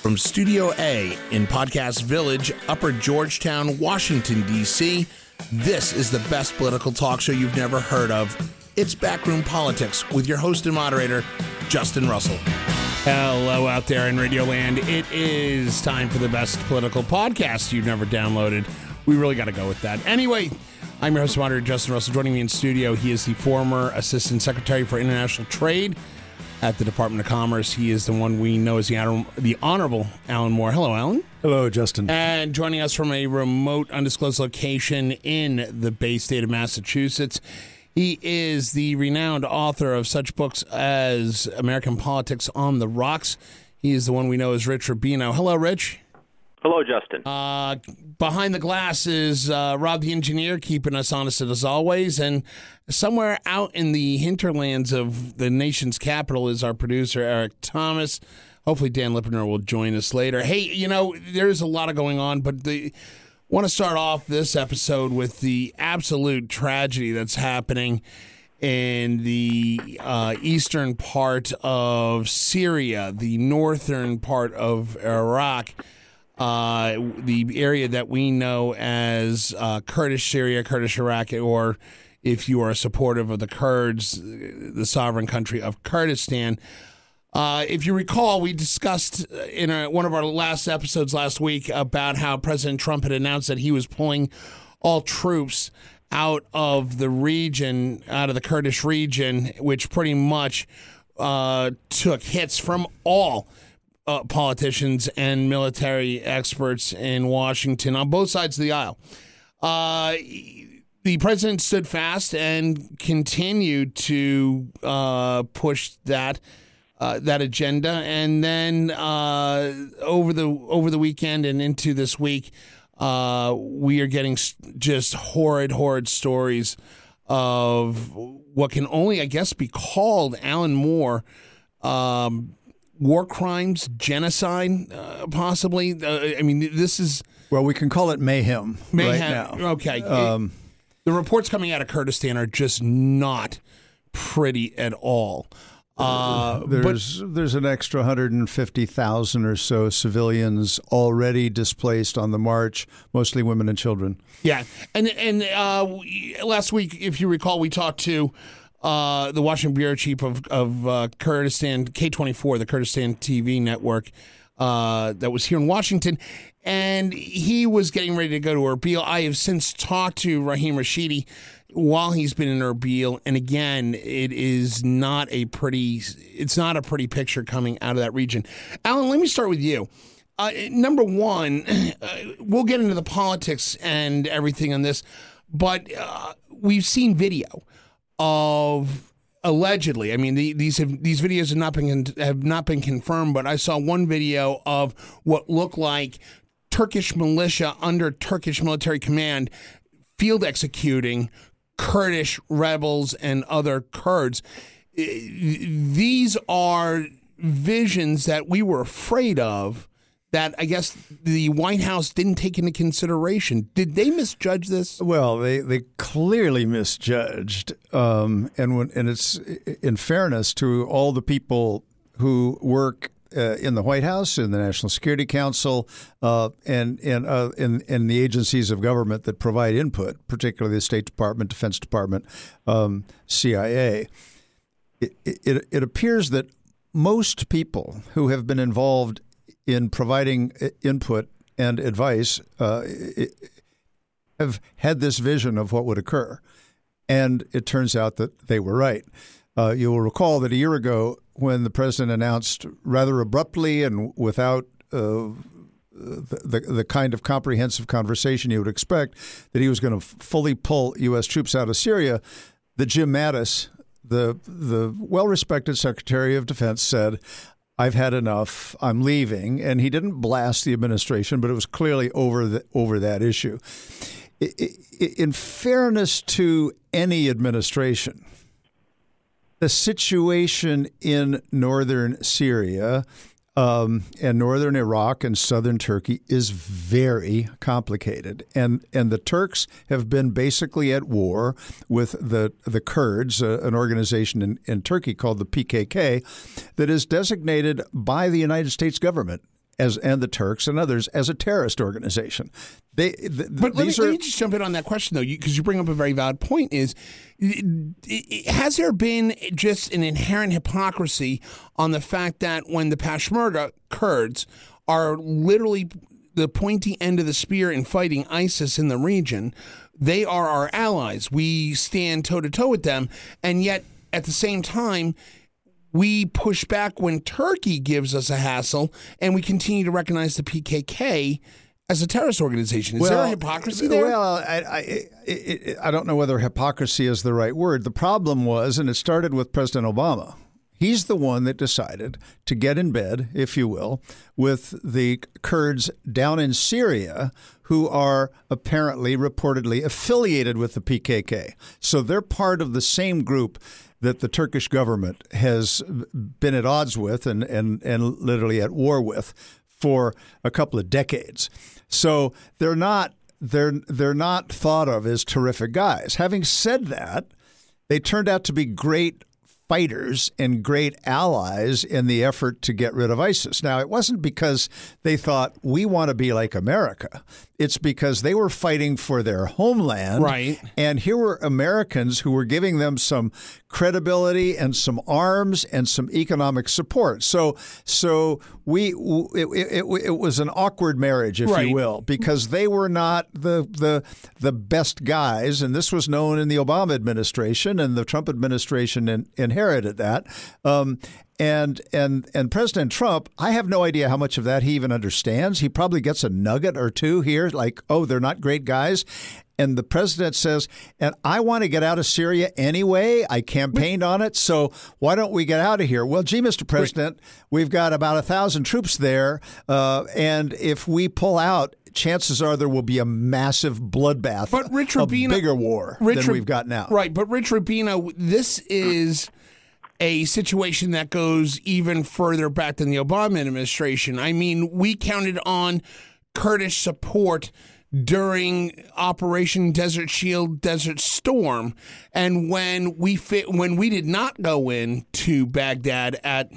From Studio A in Podcast Village, Upper Georgetown, Washington, D.C., this is the best political talk show you've never heard of. It's Backroom Politics with your host and moderator, Justin Russell. Hello out there in Radio Land. It is time for the best political podcast you've never downloaded. We really got to go with that. Anyway, I'm your host and moderator, Justin Russell. Joining me in studio, he is the former Assistant Secretary for International Trade at the Department of Commerce. He is the one we know as the, honor- the Honorable Alan Moore. Hello, Alan. Hello, Justin. And joining us from a remote, undisclosed location in the Bay State of Massachusetts, he is the renowned author of such books as American Politics on the Rocks. He is the one we know as Rich Rubino. Hello, Rich. Hello, Justin. Uh, behind the glass is uh, Rob the engineer, keeping us honest as always. And somewhere out in the hinterlands of the nation's capital is our producer, Eric Thomas. Hopefully, Dan Lippener will join us later. Hey, you know, there's a lot of going on, but the want to start off this episode with the absolute tragedy that's happening in the uh, eastern part of Syria, the northern part of Iraq uh, the area that we know as uh, Kurdish Syria, Kurdish Iraq, or if you are supportive of the Kurds, the sovereign country of Kurdistan. Uh, if you recall, we discussed in a, one of our last episodes last week about how President Trump had announced that he was pulling all troops out of the region, out of the Kurdish region, which pretty much uh, took hits from all uh, politicians and military experts in Washington on both sides of the aisle. Uh, the president stood fast and continued to uh, push that uh, that agenda, and then uh, over the over the weekend and into this week, uh, we are getting just horrid, horrid stories of what can only, I guess, be called Alan Moore. Um, war crimes, genocide, uh, possibly. Uh, I mean, this is. Well, we can call it mayhem, mayhem. right now. Okay. Um, the reports coming out of Kurdistan are just not pretty at all. Uh, there's but, there's an extra 150,000 or so civilians already displaced on the march, mostly women and children. Yeah, and and uh, last week, if you recall, we talked to uh, the Washington bureau chief of, of uh, Kurdistan, K24, the Kurdistan TV network uh, that was here in Washington, and he was getting ready to go to Erbil. I have since talked to Rahim Rashidi while he's been in Erbil, and again, it is not a pretty it's not a pretty picture coming out of that region. Alan, let me start with you. Uh, number one, uh, we'll get into the politics and everything on this, but we've seen video of allegedly. I mean, the, these have, these videos have not been have not been confirmed, but I saw one video of what looked like Turkish militia under Turkish military command field executing Kurdish rebels and other Kurds. Eh, these are visions that we were afraid of that I guess the White House didn't take into consideration. Did they misjudge this? Well, they, they clearly misjudged, um, and when, and it's in fairness to all the people who work uh, in the White House, in the National Security Council, uh, and and uh, in in the agencies of government that provide input, particularly the State Department, Defense Department, um, CIA. It, it, it appears that most people who have been involved in providing input and advice uh, have had this vision of what would occur. And it turns out that they were right. Uh, you will recall that a year ago, when the president announced rather abruptly and without uh, the, the kind of comprehensive conversation you would expect that he was going to fully pull U.S. troops out of Syria, that Jim Mattis, the the well respected Secretary of Defense, said, I've had enough. I'm leaving. And he didn't blast the administration, but it was clearly over the, over that issue. In fairness to any administration, the situation in northern Syria um, and northern Iraq and southern Turkey is very complicated, and and the Turks have been basically at war with the the Kurds, uh, an organization in, in Turkey called the PKK, that is designated by the United States government as and the Turks and others as a terrorist organization. They, the, but let me, are, let me, just jump in on that question though, because you, you, bring up a very valid point. Is has there been just an inherent hypocrisy on the fact that when the Peshmerga Kurds are literally the pointy end of the spear in fighting ISIS in the region, they are our allies. We stand toe to toe with them, and yet at the same time we push back when Turkey gives us a hassle, and we continue to recognize the PKK as a terrorist organization. Is well, there a hypocrisy there? Well, I, I, I, don't know whether hypocrisy is the right word. The problem was, and it started with President Obama. He's the one that decided to get in bed, if you will, with the Kurds down in Syria who are apparently, reportedly affiliated with the PKK. So they're part of the same group that the Turkish government has been at odds with and, and, and literally at war with for a couple of decades. So they're not they're they're not thought of as terrific guys. Having said that, they turned out to be great fighters and great allies in the effort to get rid of ISIS. Now, it wasn't because they thought we want to be like America. It's because they were fighting for their homeland. Right. And here were Americans who were giving them some credibility and some arms and some economic support. So, so we it, it, it was an awkward marriage, if right. you will, because they were not the the the best guys, and this was known in the Obama administration, and the Trump administration in, inherited that. Um, and and and President Trump, I have no idea how much of that he even understands. He probably gets a nugget or two here, like, oh, they're not great guys. And the president says, and I want to get out of Syria anyway. I campaigned on it, so why don't we get out of here? Well, gee, Mr. President, we've got about a thousand troops there, uh, and if we pull out, chances are there will be a massive bloodbath, but Rich Rubino, a bigger war Rich than we've got now. Right, but Rich Rubino, this is a situation that goes even further back than the Obama administration. I mean, we counted on Kurdish support during Operation Desert Shield, Desert Storm, and when we fit, when we did not go in to Baghdad at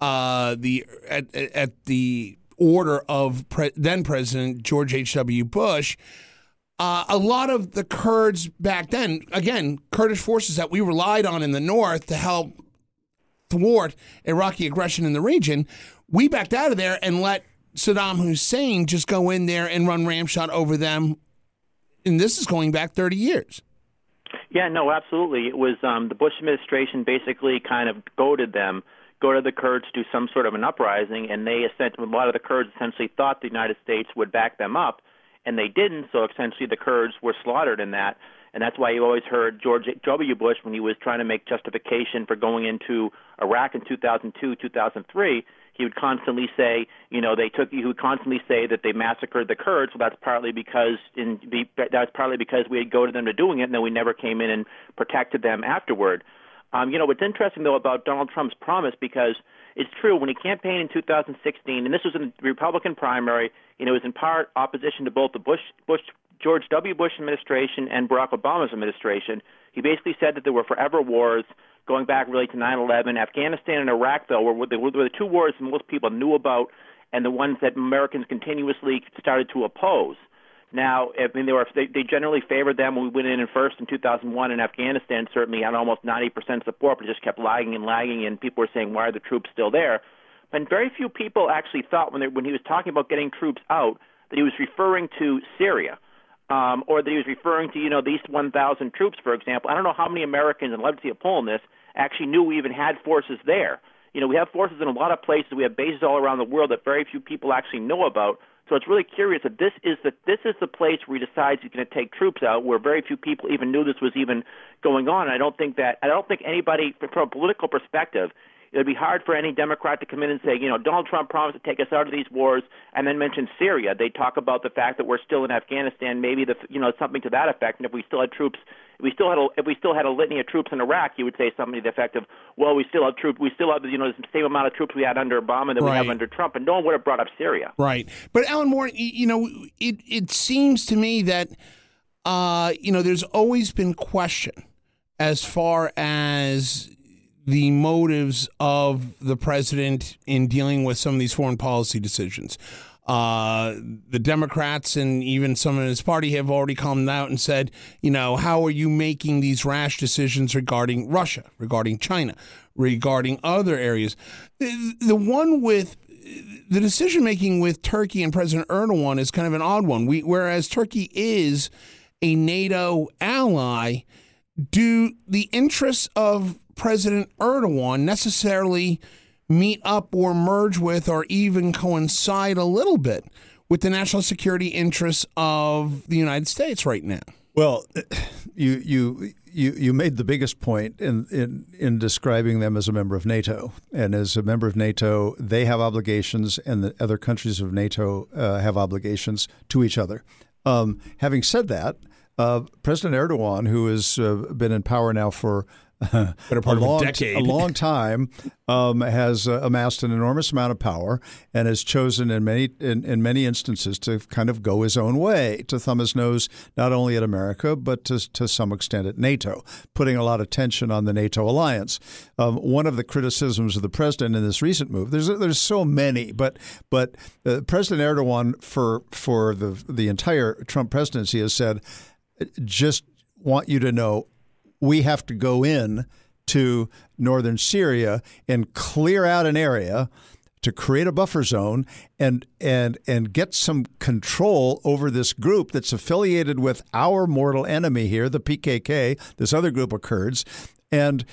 uh, the at, at the order of pre- then President George H. W. Bush. Uh, a lot of the Kurds back then, again, Kurdish forces that we relied on in the north to help thwart Iraqi aggression in the region, we backed out of there and let Saddam Hussein just go in there and run ramshot over them. And this is going back 30 years. Yeah, no, absolutely. It was um, the Bush administration basically kind of goaded them, goaded the Kurds to do some sort of an uprising, and they a lot of the Kurds essentially thought the United States would back them up, and they didn't. So essentially, the Kurds were slaughtered in that. And that's why you always heard George W. Bush when he was trying to make justification for going into Iraq in 2002, 2003. He would constantly say, you know, they took. He would constantly say that they massacred the Kurds. Well, that's partly because in that's partly because we had goaded them to doing it, and then we never came in and protected them afterward. Um, you know, what's interesting though about Donald Trump's promise because it's true when he campaigned in 2016, and this was in the Republican primary. You know, it was in part opposition to both the Bush Bush George W. Bush administration and Barack Obama's administration. He basically said that there were forever wars going back really to 9/11. Afghanistan and Iraq, though, were the, were the two wars that most people knew about and the ones that Americans continuously started to oppose. Now, I mean, they were they, they generally favored them when we went in and first in 2001 in Afghanistan. Certainly had almost 90% support, but just kept lagging and lagging, and people were saying, "Why are the troops still there?" And very few people actually thought when they, when he was talking about getting troops out that he was referring to Syria um, or that he was referring to, you know, these 1,000 troops, for example. I don't know how many Americans, and I'd love to see a poll on this, actually knew we even had forces there. You know, we have forces in a lot of places. We have bases all around the world that very few people actually know about. So it's really curious that this is the this is the place where he decides he's going to take troops out, where very few people even knew this was even going on. And I don't think that I don't think anybody, from a political perspective, it would be hard for any Democrat to come in and say, you know, Donald Trump promised to take us out of these wars, and then mention Syria. They talk about the fact that we're still in Afghanistan, maybe the, you know, something to that effect. And if we still had troops, if we still had a, if we still had a litany of troops in Iraq, you would say something to the effect of, well, we still have troops, we still have, you know, the same amount of troops we had under Obama that Right. we have under Trump, and no one would have brought up Syria. Right. But Alan Moore, you know, it it seems to me that uh, you know, there's always been question as far as the motives of the president in dealing with some of these foreign policy decisions. Uh, the Democrats and even some of his party have already come out and said, you know, how are you making these rash decisions regarding Russia, regarding China, regarding other areas? The, the one with the decision making with Turkey and President Erdogan is kind of an odd one. We, whereas Turkey is a NATO ally, do the interests of President Erdogan necessarily meet up or merge with or even coincide a little bit with the national security interests of the United States right now? Well, you you you you made the biggest point in, in in describing them as a member of NATO, and as a member of NATO, they have obligations, and the other countries of NATO uh, have obligations to each other. Um, having said that, uh, President Erdogan, who has uh, been in power now for a of a long, decade. a long time, um, has uh, amassed an enormous amount of power and has chosen in many in, in many instances to kind of go his own way, to thumb his nose not only at America but to to some extent at NATO, putting a lot of tension on the NATO alliance. Um, one of the criticisms of the president in this recent move, there's there's so many, but but uh, President Erdogan for for the the entire Trump presidency has said, just want you to know we have to go in to northern Syria and clear out an area to create a buffer zone and and and get some control over this group that's affiliated with our mortal enemy here, the PKK, this other group of Kurds, and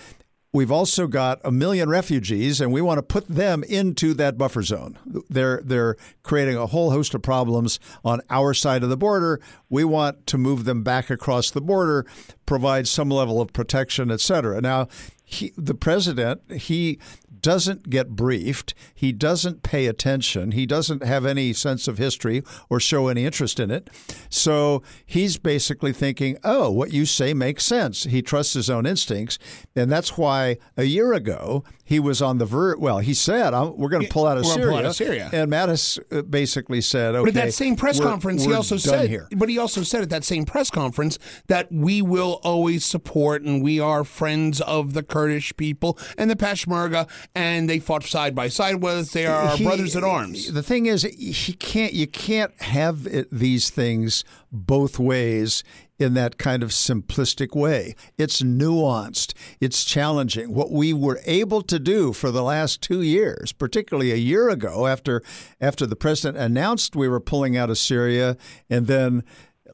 We've also got a million refugees, and we want to put them into that buffer zone. They're they're creating a whole host of problems on our side of the border. We want to move them back across the border, provide some level of protection, et cetera. Now, he, the president he doesn't get briefed. He doesn't pay attention. He doesn't have any sense of history or show any interest in it. So he's basically thinking, oh, what you say makes sense. He trusts his own instincts. And that's why a year ago he was on the verge. Well, he said, "I'm- we're going to pull out of We're Syria. out of Syria. And Mattis uh, basically said, okay. But at that same press we're- conference, he we're also said, here. but he also said at that same press conference that we will always support and we are friends of the Kurdish people and the Peshmerga, and they fought side by side with us. They are our He- brothers at arms. The thing is, he can't. You can't have it, these things both ways in that kind of simplistic way. It's nuanced. It's challenging. What we were able to do for the last two years, particularly a year ago, after after the president announced we were pulling out of Syria, and then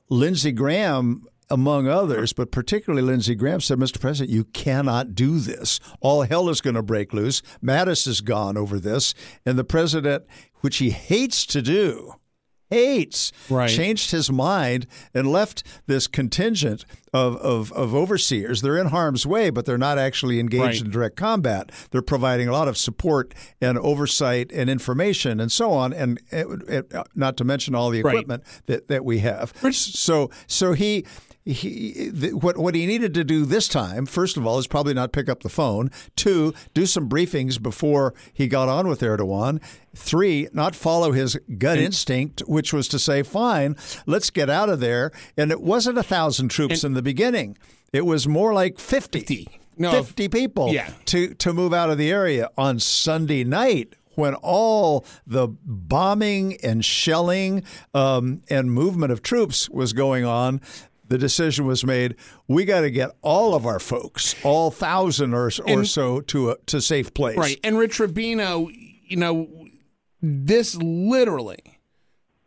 Lindsey Graham among others, but particularly Lindsey Graham said, Mr. President, you cannot do this. All hell is going to break loose. Mattis is gone over this. And the president, which he hates to do, hates, Right. changed his mind and left this contingent of, of, of overseers. They're in harm's way, but they're not actually engaged Right. in direct combat. They're providing a lot of support and oversight and information and so on, and it, it, not to mention all the Right. equipment that, that we have. So so he. He, the, what what he needed to do this time, first of all, is probably not pick up the phone. Two, do some briefings before he got on with Erdogan. Three, not follow his gut instinct, which was to say, "Fine, let's get out of there." And it wasn't a thousand troops in the beginning; it was more like fifty. 50. No, 50 people yeah. to to move out of the area on Sunday night when all the bombing and shelling um, and movement of troops was going on. The decision was made. We got to get all of our folks, all thousand or, or so, to a to safe place. Right. And Rich Rubino, you know, this literally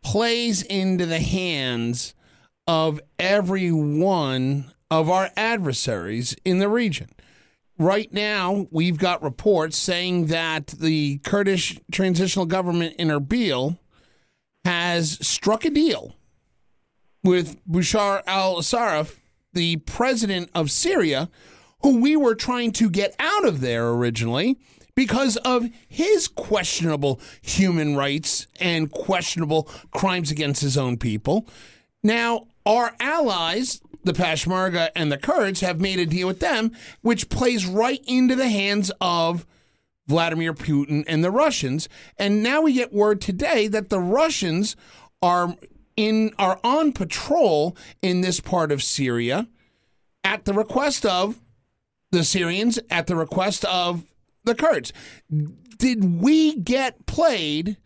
plays into the hands of every one of our adversaries in the region. Right now, we've got reports saying that the Kurdish transitional government in Erbil has struck a deal with Bashar al Assad, the president of Syria, who we were trying to get out of there originally because of his questionable human rights and questionable crimes against his own people. Now, our allies, the Peshmerga and the Kurds, have made a deal with them, which plays right into the hands of Vladimir Putin and the Russians. And now we get word today that the Russians are in are on patrol in this part of Syria at the request of the Syrians, at the request of the Kurds. Did we get played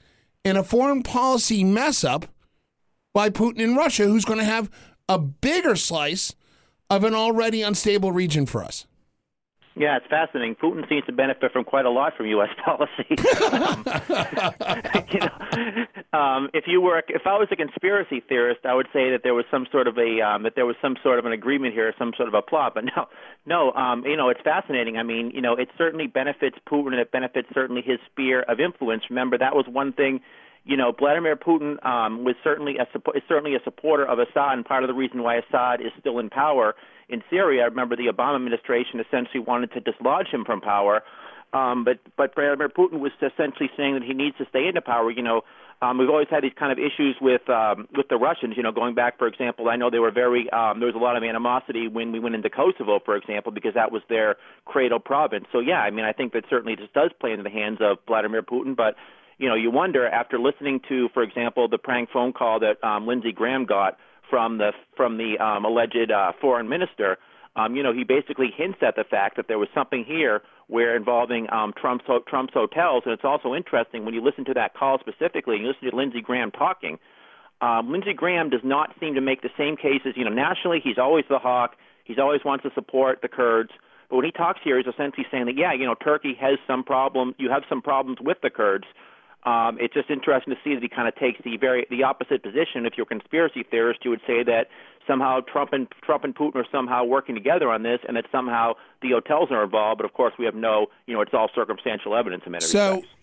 in a foreign policy mess up by Putin in Russia, who's going to have a bigger slice of an already unstable region for us? Yeah, it's fascinating. Putin seems to benefit from quite a lot from U.S. policy. um, you know, um, if you were, if I was a conspiracy theorist, I would say that there was some sort of a um, that there was some sort of an agreement here, some sort of a plot. But no, no, um, you know, it's fascinating. I mean, you know, it certainly benefits Putin, and it benefits certainly his sphere of influence. Remember, that was one thing you know, Vladimir Putin um, was certainly a is certainly a supporter of Assad, and part of the reason why Assad is still in power in Syria. I remember, the Obama administration essentially wanted to dislodge him from power, um, but but Vladimir Putin was essentially saying that he needs to stay into power. You know, um, we've always had these kind of issues with um, with the Russians. You know, going back, for example, I know they were very um, there was a lot of animosity when we went into Kosovo, for example, because that was their cradle province. So yeah, I mean, I think that certainly this does play into the hands of Vladimir Putin, but you know, you wonder after listening to, for example, the prank phone call that um, Lindsey Graham got from the from the um, alleged uh, foreign minister. Um, you know, he basically hints at the fact that there was something here where involving um, Trump's Trump's hotels, and it's also interesting when you listen to that call specifically, and you listen to Lindsey Graham talking. Um, Lindsey Graham does not seem to make the same cases. You know, nationally, he's always the hawk. He's always wants to support the Kurds. But when he talks here, he's essentially saying that, yeah, you know, Turkey has some problem. You have some problems with the Kurds. Um, it's just interesting to see that he kind of takes the very the opposite position. If you're a conspiracy theorist, you would say that somehow Trump and Trump and Putin are somehow working together on this, and that somehow the hotels are involved. But of course, we have no, you know, it's all circumstantial evidence in many so, respects.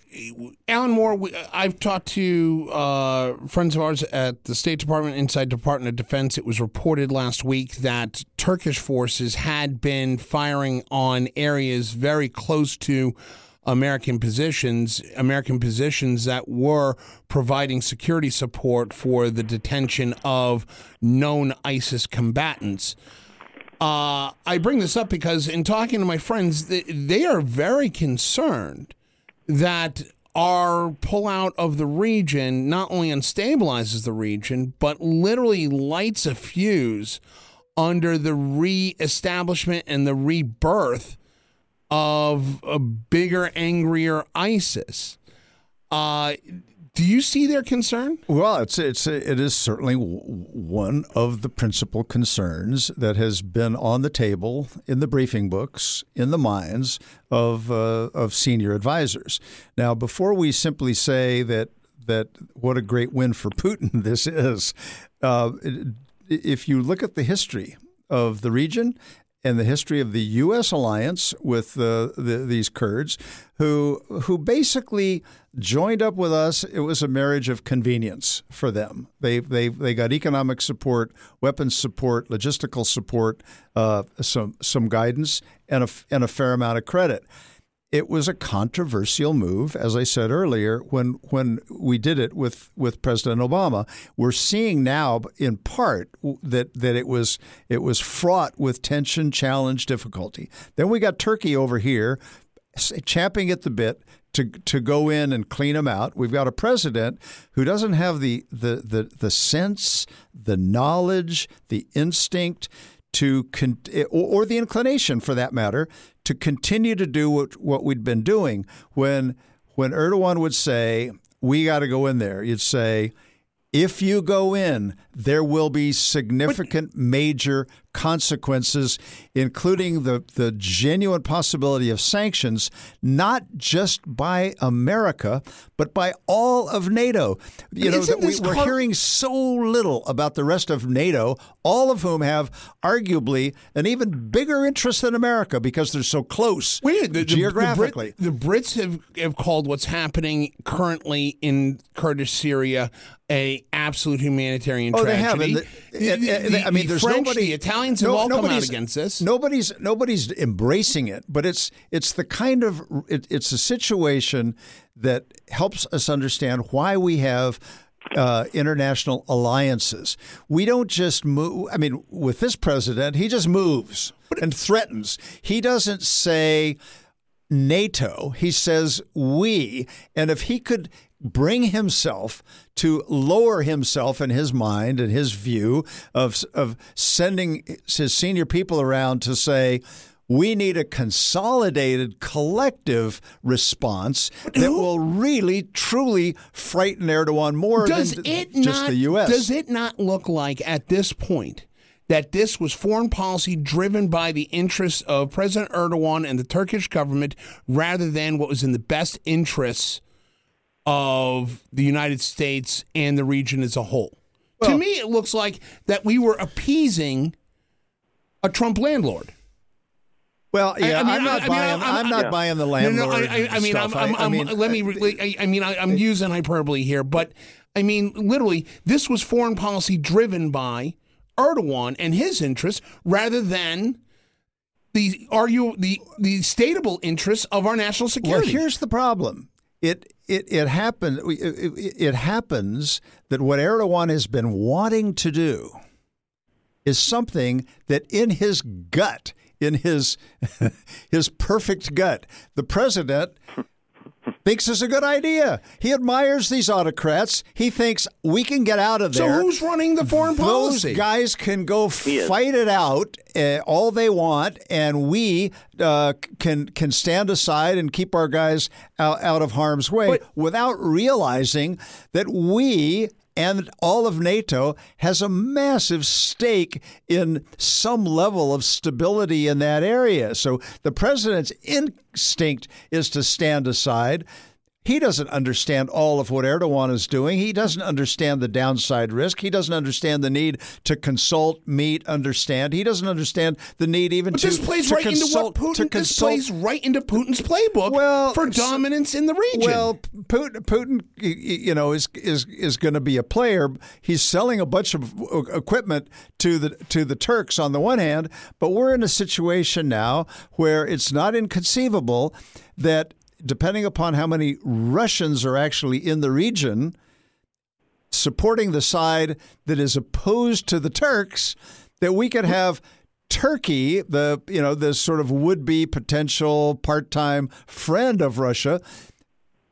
Alan Moore, I've talked to uh, friends of ours at the State Department, inside Department of Defense. It was reported last week that Turkish forces had been firing on areas very close to American positions, American positions that were providing security support for the detention of known ISIS combatants. Uh, I bring this up because in talking to my friends, they, are very concerned that our pullout of the region not only unstabilizes the region, but literally lights a fuse under the reestablishment and the rebirth of a bigger, angrier ISIS. Uh, do you see their concern? Well, it's it's it is certainly one of the principal concerns that has been on the table in the briefing books, in the minds of uh, of senior advisors. Now, before we simply say that that what a great win for Putin this is, uh, if you look at the history of the region and the history of the U.S. alliance with the, these Kurds, who who basically joined up with us. It was a marriage of convenience for them. They they they got economic support, weapons support, logistical support, uh, some some guidance, and a and a fair amount of credit it was a controversial move, as I said earlier, when when we did it with, with President Obama. We're seeing now, in part, that that it was it was fraught with tension, challenge, difficulty. Then we got Turkey over here, champing at the bit to to go in and clean them out. We've got a president who doesn't have the the the, the sense, the knowledge, the instinct to con- or, the inclination, for that matter, to continue to do what, what we'd been doing. When when Erdogan would say, "We got to go in there," you'd say, "If you go in, there will be significant, major consequences, including the, the genuine possibility of sanctions, not just by America, but by all of NATO. You know, we, are hearing so little about the rest of NATO, all of whom have arguably an even bigger interest than America because they're so close Wait, the, geographically. The, Brit, the Brits have, have called what's happening currently in Kurdish Syria a absolute humanitarian Oh, they tragedy. have. And the- The- the- I mean, there's French, nobody. the Italians no- have all come out nobody's- against this. Nobody's nobody's embracing it, but it's it's the kind of it, it's a situation that helps us understand why we have. Uh, international alliances. We don't just move. I mean, with this president, he just moves and threatens. He doesn't say, NATO. He says we. And if he could bring himself to lower himself in his mind and his view of, of sending his senior people around to say, we need a consolidated collective response that will really truly frighten Erdogan more does than it just not, the U.S. Does it not look like at this point that this was foreign policy driven by the interests of President Erdogan and the Turkish government rather than what was in the best interests of the United States and the region as a whole? to me, it looks like that we were appeasing a Trump landlord. Well, yeah, I mean, am not I- I mean, buying. I'm- I'm, not yeah. buying the No, landlord. no, I, I, I mean, stuff. I'm, I'm, I mean, let me. Uh, I, I mean, I, I'm using hyperbole here, but I mean, literally, this was foreign policy driven by Erdogan and his interests, rather than the argue the the statable interests of our national Well, security. here's the problem. It it it happened. It, it, happens that what Erdogan has been wanting to do is something that in his gut, in his his perfect gut, the president thinks is a good idea. He admires these autocrats. He thinks we can get out of there. so who's running the foreign policy? Those guys can go fight it out uh, all they want, and we uh, can can stand aside and keep our guys out, out of harm's way But- without realizing that we and all of NATO has a massive stake in some level of stability in that area. So the president's instinct is to stand aside. He doesn't understand all of what Erdogan is doing. He doesn't understand the downside risk. He doesn't understand the need to consult, meet, understand. He doesn't understand the need even but to, this plays to right into what Putin. to This plays right into Putin's playbook Well, for dominance in the region. well, Putin, Putin, you know, is is is going to be a player. He's selling a bunch of equipment to the to the Turks on the one hand, but we're in a situation now where it's not inconceivable that depending upon how many Russians are actually in the region supporting the side that is opposed to the Turks, that we could have Turkey, the you know this sort of would-be potential part-time friend of Russia,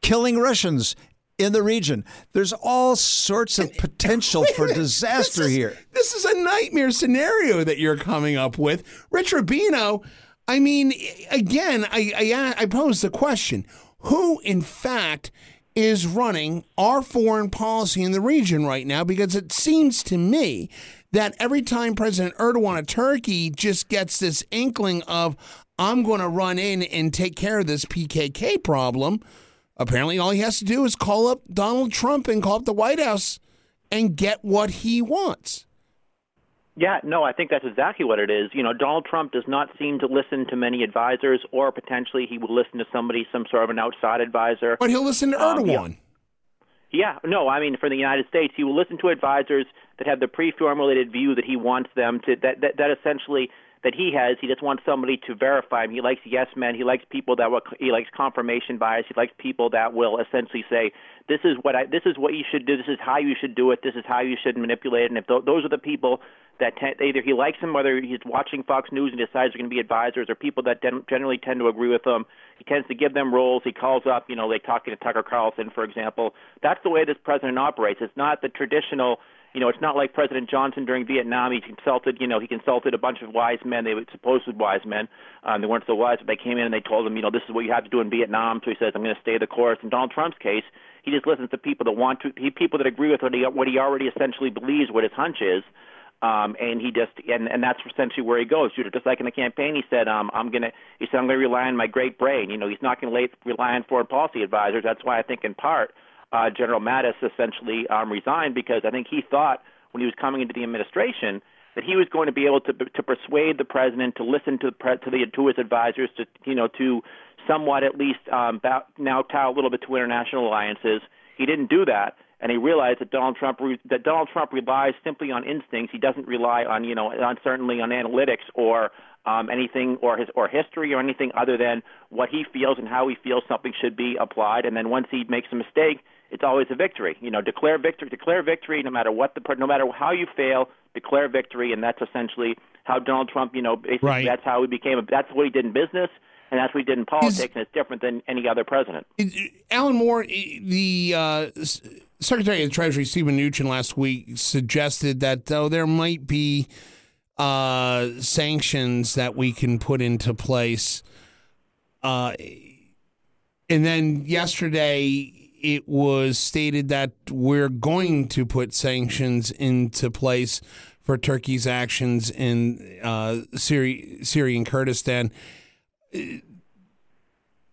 killing Russians in the region. There's all sorts of potential for disaster This is- here. This is a nightmare scenario that you're coming up with. Rich Rubino, I mean, again, I, I, I pose the question who, in fact, is running our foreign policy in the region right now? Because it seems to me that every time President Erdogan of Turkey just gets this inkling of, I'm going to run in and take care of this PKK problem, apparently all he has to do is call up Donald Trump and call up the White House and get what he wants. Yeah, no, I think that's exactly what it is. You know, Donald Trump does not seem to listen to many advisors, or potentially he will listen to somebody, some sort of an outside advisor. But he'll listen to Um, Erdogan. Yeah, no, I mean, for the United States, he will listen to advisors that have the pre-formulated view that he wants them to. That that, that essentially that he has. He just wants somebody to verify him. He likes yes men. He likes people that will. He likes confirmation bias. He likes people that will essentially say, "This is what I. This is what you should do. This is how you should do it. This is how you should manipulate it." And if th- those are the people that te- either he likes them, whether he's watching Fox News and decides they're going to be advisors, or people that den- generally tend to agree with him, he tends to give them roles. He calls up, you know, like talking to Tucker Carlson, for example. That's the way this president operates. It's not the traditional. You know, it's not like President Johnson during Vietnam. He consulted, you know, he consulted a bunch of wise men. They were supposed wise men. Um, they weren't so wise, but they came in and they told him, you know, this is what you have to do in Vietnam. So he says, I'm going to stay the course. In Donald Trump's case, he just listens to people that want to, he, people that agree with what he, what he already essentially believes, what his hunch is. Um, and he just and and that's essentially where he goes. Just like in the campaign, he said, um, "I'm gonna," he said, "I'm gonna rely on my great brain." You know, he's not gonna lay, rely on foreign policy advisors. That's why I think, in part, uh, General Mattis essentially um, resigned because I think he thought when he was coming into the administration that he was going to be able to to persuade the president to listen to the pre- to the to his advisors to you know to somewhat at least um, bow, now tie a little bit to international alliances. He didn't do that. and he realized that Donald Trump re- that Donald Trump relies simply on instincts. He doesn't rely on you know on certainly on analytics or um, anything or his or history or anything other than what he feels and how he feels something should be applied. And then once he makes a mistake, it's always a victory. You know, declare victory, declare victory, no matter what the no matter how you fail, declare victory, and that's essentially how Donald Trump. You know, basically Right. that's how he became. A, that's what he did in business. And that's what he did in politics, and it's different than any other president. Alan Moore, the uh, Secretary of the Treasury, Stephen Mnuchin, last week suggested that though there might be uh, sanctions that we can put into place. Uh, and then yesterday, it was stated that we're going to put sanctions into place for Turkey's actions in uh, Syria, Syria Kurdistan.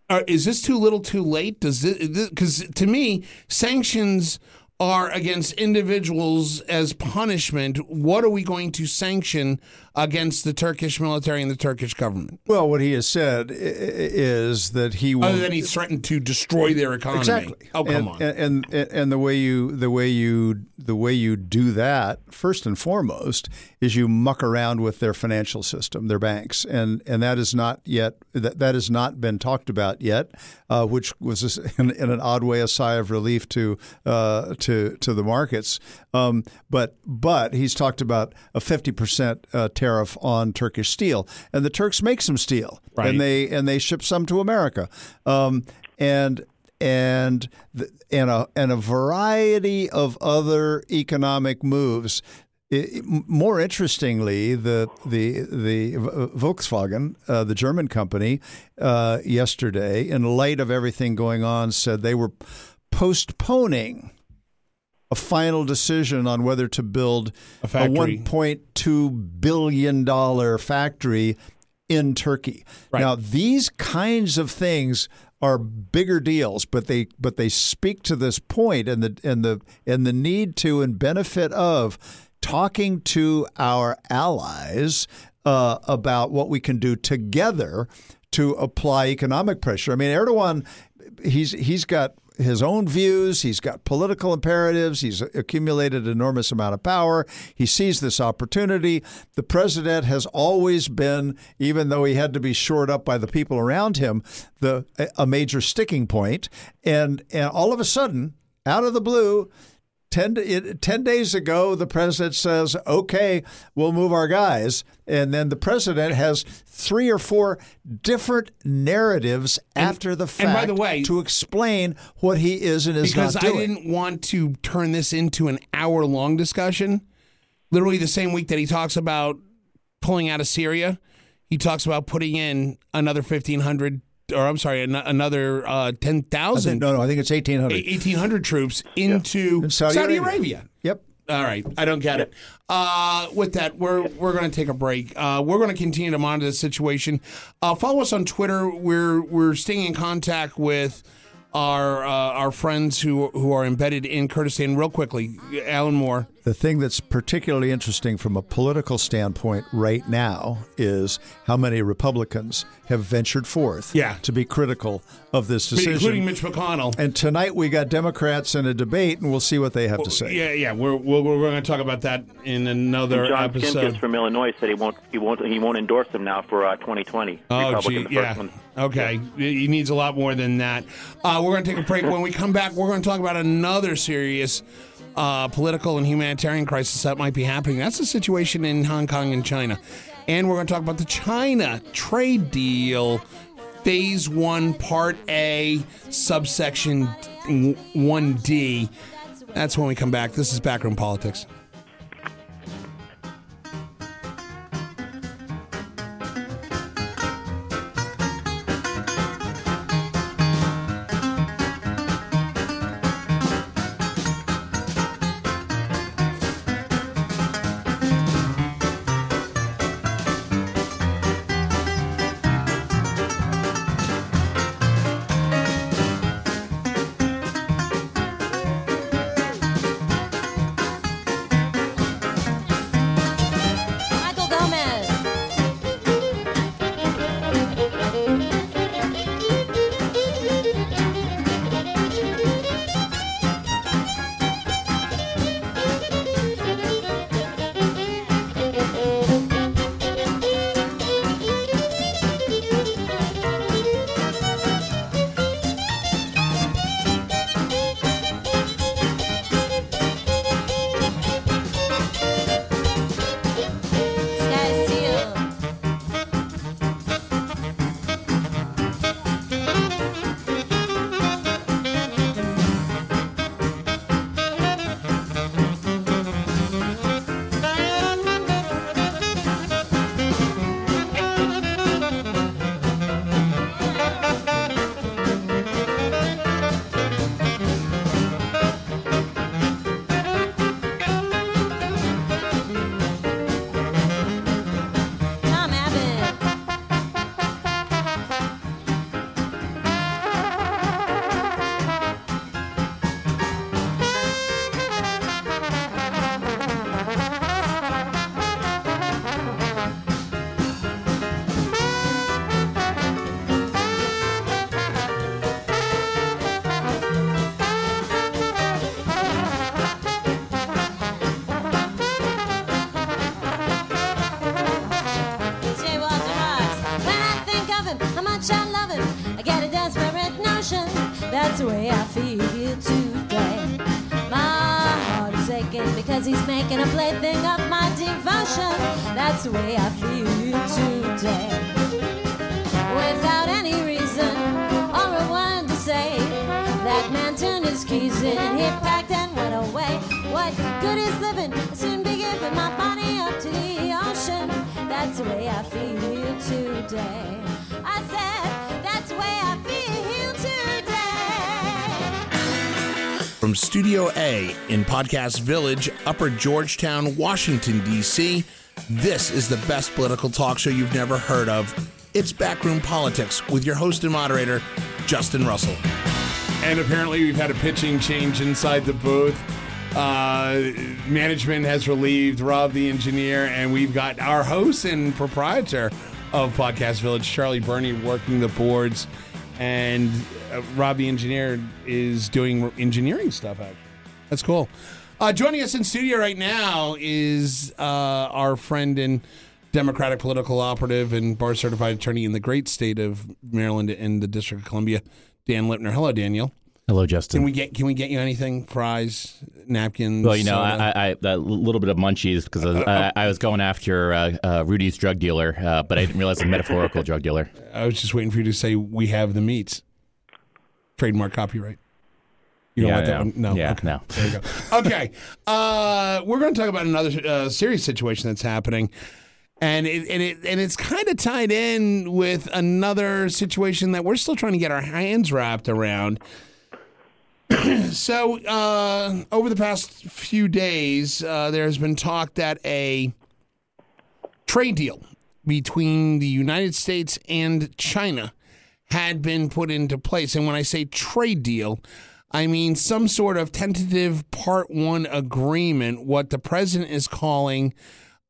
Uh, is this too little, too late? Does because to me sanctions are against individuals as punishment? What are we going to sanction against the Turkish military and the Turkish government? Well, what he has said is that he will. Other than he threatened to destroy their economy. Exactly. Oh come and, on. And, and and the way you the way you the way you do that first and foremost is you muck around with their financial system, their banks, and and that is not yet that that has not been talked about yet, uh, which was in, in an odd way a sigh of relief to uh, to to the markets. Um, but but he's talked about a fifty percent uh, tariff on Turkish steel, and the Turks make some steel, Right. and they and they ship some to America, um, and and and a and a variety of other economic moves. I- I- more interestingly, the the the Volkswagen, uh, the German company, uh, yesterday, in light of everything going on, said they were postponing a final decision on whether to build A factory. $1.2 billion factory in Turkey. Right. Now, these kinds of things are bigger deals, but they but they speak to this point and the and the and the need to and benefit of talking to our allies uh, about what we can do together to apply economic pressure. I mean, Erdogan, he's he's got his own views. He's got political imperatives. He's accumulated enormous amount of power. He sees this opportunity. The president has always been, even though he had to be shored up by the people around him, the a major sticking point. And and all of a sudden, out of the blue. 10, it- 10 days ago, the president says, okay, we'll move our guys. And then the president has three or four different narratives after the fact and by the way- to explain what he is and is not. doing. because I didn't want to turn this into an hour long discussion. Literally the same week that he talks about pulling out of Syria, he talks about putting in another 1,500, or I'm sorry, an- another uh, 10,000, no, no, I think it's 1,800. 1,800 troops into In Saudi Saudi, Arabia. Arabia. Yep. All right, I don't get it. Uh, with that, we're we're going to take a break. Uh, we're going to continue to monitor the situation. Uh, follow us on Twitter. We're we're staying in contact with our uh, our friends who who are embedded in Kurdistan. Real quickly, Alan Moore. The thing that's particularly interesting from a political standpoint right now is how many Republicans have ventured forth Yeah. to be critical of this decision. including Mitch McConnell. and tonight we got Democrats in a debate, and we'll see what they have to say. Yeah, yeah, we're we're, we're going to talk about that in another John episode. Shimkus from Illinois said he won't he won't he won't endorse him now for uh, 2020. Oh, Republican, gee, the first yeah. one. Okay, he needs a lot more than that. Uh, we're going to take a break. When we come back, we're going to talk about another serious uh, political and humanitarian crisis that might be happening. That's the situation in Hong Kong and China. And we're going to talk about the China trade deal, phase one, part A, subsection 1D. That's when we come back. This is Backroom Politics. The way I feel today. My heart is aching because he's making a plaything of my devotion. That's the way I feel today. Without any reason or a word to say, that man turned his keys in, he packed and went away. What good is living? I'll soon be giving my body up to the ocean. That's the way I feel today. I said, that's the way I feel From Studio A in Podcast Village, Upper Georgetown, Washington, D.C., this is the best political talk show you've never heard of. It's Backroom Politics with your host and moderator, Justin Russell. And apparently, we've had a pitching change inside the booth. Uh, management has relieved Rob the engineer, and we've got our host and proprietor of Podcast Village, Charlie Burney, working the boards. And uh, Rob the engineer is doing engineering stuff, actually. That's cool. Uh, joining us in studio right now is uh, our friend and Democratic political operative and bar certified attorney in the great state of Maryland and the District of Columbia, Dan Lipner. Hello, Daniel. Hello, Justin. Can we get can we get you anything? Fries, napkins. Well, you know, soda? I, I, a little bit of munchies because I, was- I, I was going after uh, uh, Rudy's drug dealer, uh, but I didn't realize a metaphorical drug dealer. I was just waiting for you to say we have the meats. Trademark copyright. You don't Yeah, want that no. one? No. Yeah, okay. no. There you go. Okay. Uh, we're going to talk about another uh, serious situation that's happening. And it, and it and it's kind of tied in with another situation that we're still trying to get our hands wrapped around. so uh, over the past few days, uh, there has been talk that a trade deal between the United States and China had been put into place. And when I say trade deal, I mean some sort of tentative part one agreement, what the president is calling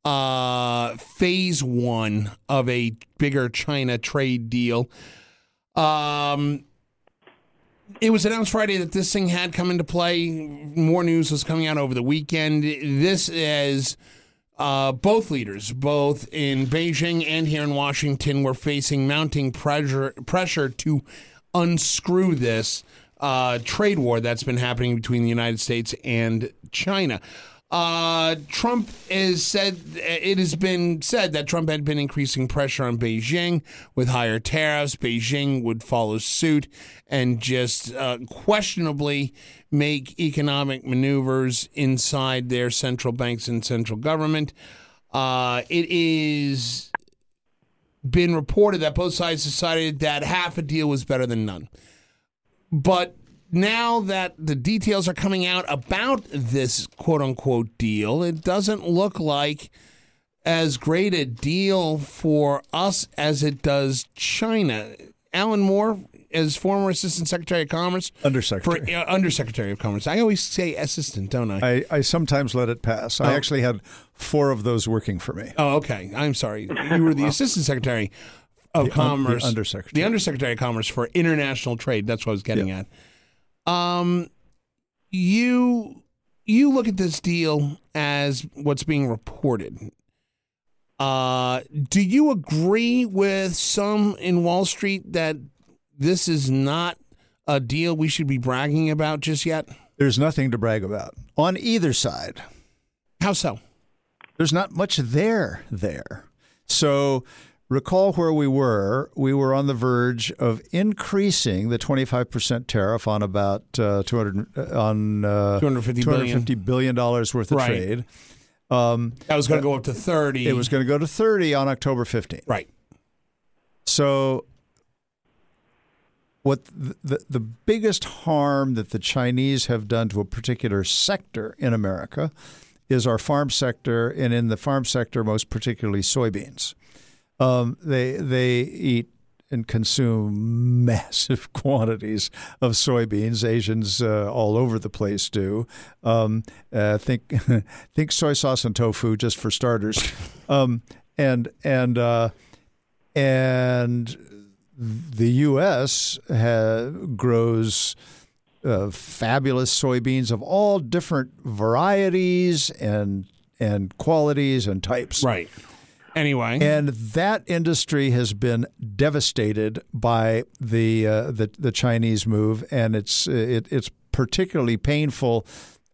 uh, phase one of a bigger China trade deal. Um, it was announced Friday that this thing had come into play. More news was coming out over the weekend. This is uh, both leaders, both in Beijing and here in Washington, were facing mounting pressure pressure to unscrew this uh, trade war that's been happening between the United States and China. Uh, Trump has said it has been said that Trump had been increasing pressure on Beijing with higher tariffs. Beijing would follow suit and just uh, questionably make economic maneuvers inside their central banks and central government. Uh, it is been reported that both sides decided that half a deal was better than none. But now that the details are coming out about this quote unquote deal, it doesn't look like as great a deal for us as it does China. Alan Moore, as former Assistant Secretary of Commerce, Undersecretary. for uh, Undersecretary of Commerce. I always say assistant, don't I? I, I sometimes let it pass. I actually had four of those working for me. Oh, okay. I'm sorry. You were the Assistant Secretary of The un- the Commerce, Undersecretary. the Undersecretary of Commerce for International Trade. That's what I was getting at. Um, you you look at this deal as what's being reported. Uh, do you agree with some in Wall Street that this is not a deal we should be bragging about just yet? There's nothing to brag about on either side. How so? There's not much there there. So recall where we were. We were on the verge of increasing the 25% tariff on about uh, 200 uh, on uh, 250 billion. $250 billion worth of Right. trade. Um, That was going to go up to thirty. it was going to go to 30 on October 15th. right. So, what the, the, the biggest harm that the Chinese have done to a particular sector in America is our farm sector, and in the farm sector, most particularly soybeans. Um, they they eat and consume massive quantities of soybeans. Asians uh, all over the place do. Um, uh, think think soy sauce and tofu just for starters, um, and and uh, and the U.S. Ha- grows uh, fabulous soybeans of all different varieties and and qualities and types. Right. Anyway, and that industry has been devastated by the uh, the, the Chinese move, and it's it, it's particularly painful.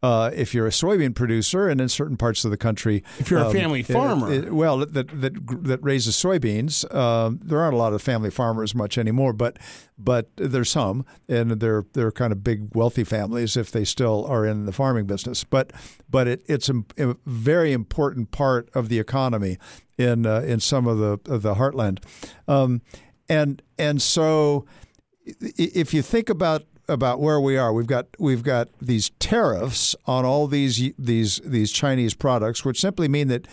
Uh, if you're a soybean producer, and in certain parts of the country, If you're a um, family farmer. it- well, that that that raises soybeans. Um, there aren't a lot of family farmers much anymore, but but there's some, and they're they're kind of big wealthy families if they still are in the farming business. But but it, it's a, a very important part of the economy in uh, in some of the of the heartland, um, and and so if you think about about where we are, we've got we've got these tariffs on all these these these Chinese products, which simply mean that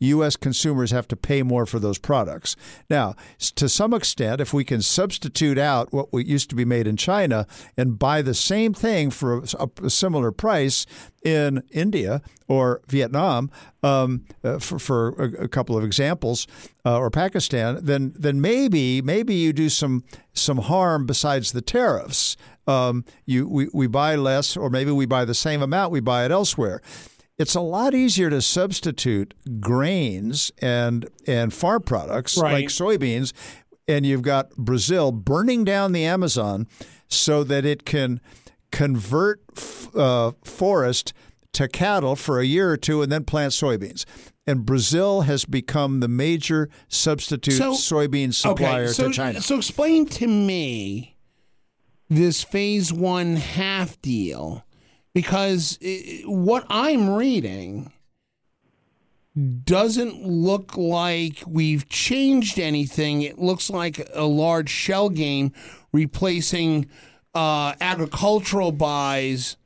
U.S. consumers have to pay more for those products. Now, to some extent, if we can substitute out what used to be made in China and buy the same thing for a, a similar price in India or Vietnam, um, uh, for, for a, a couple of examples, uh, or Pakistan, then then maybe maybe you do some some harm besides the tariffs. Um, you we, we buy less, or maybe we buy the same amount, we buy it elsewhere it's a lot easier to substitute grains and and farm products Right. like soybeans and you've got Brazil burning down the Amazon so that it can convert f- uh, forest to cattle for a year or two and then plant soybeans. And Brazil has become the major substitute So- soybean supplier okay, so, to China. So explain to me this phase one half deal, because i what I'm reading doesn't look like we've changed anything. It looks like a large shell game replacing uh, agricultural buys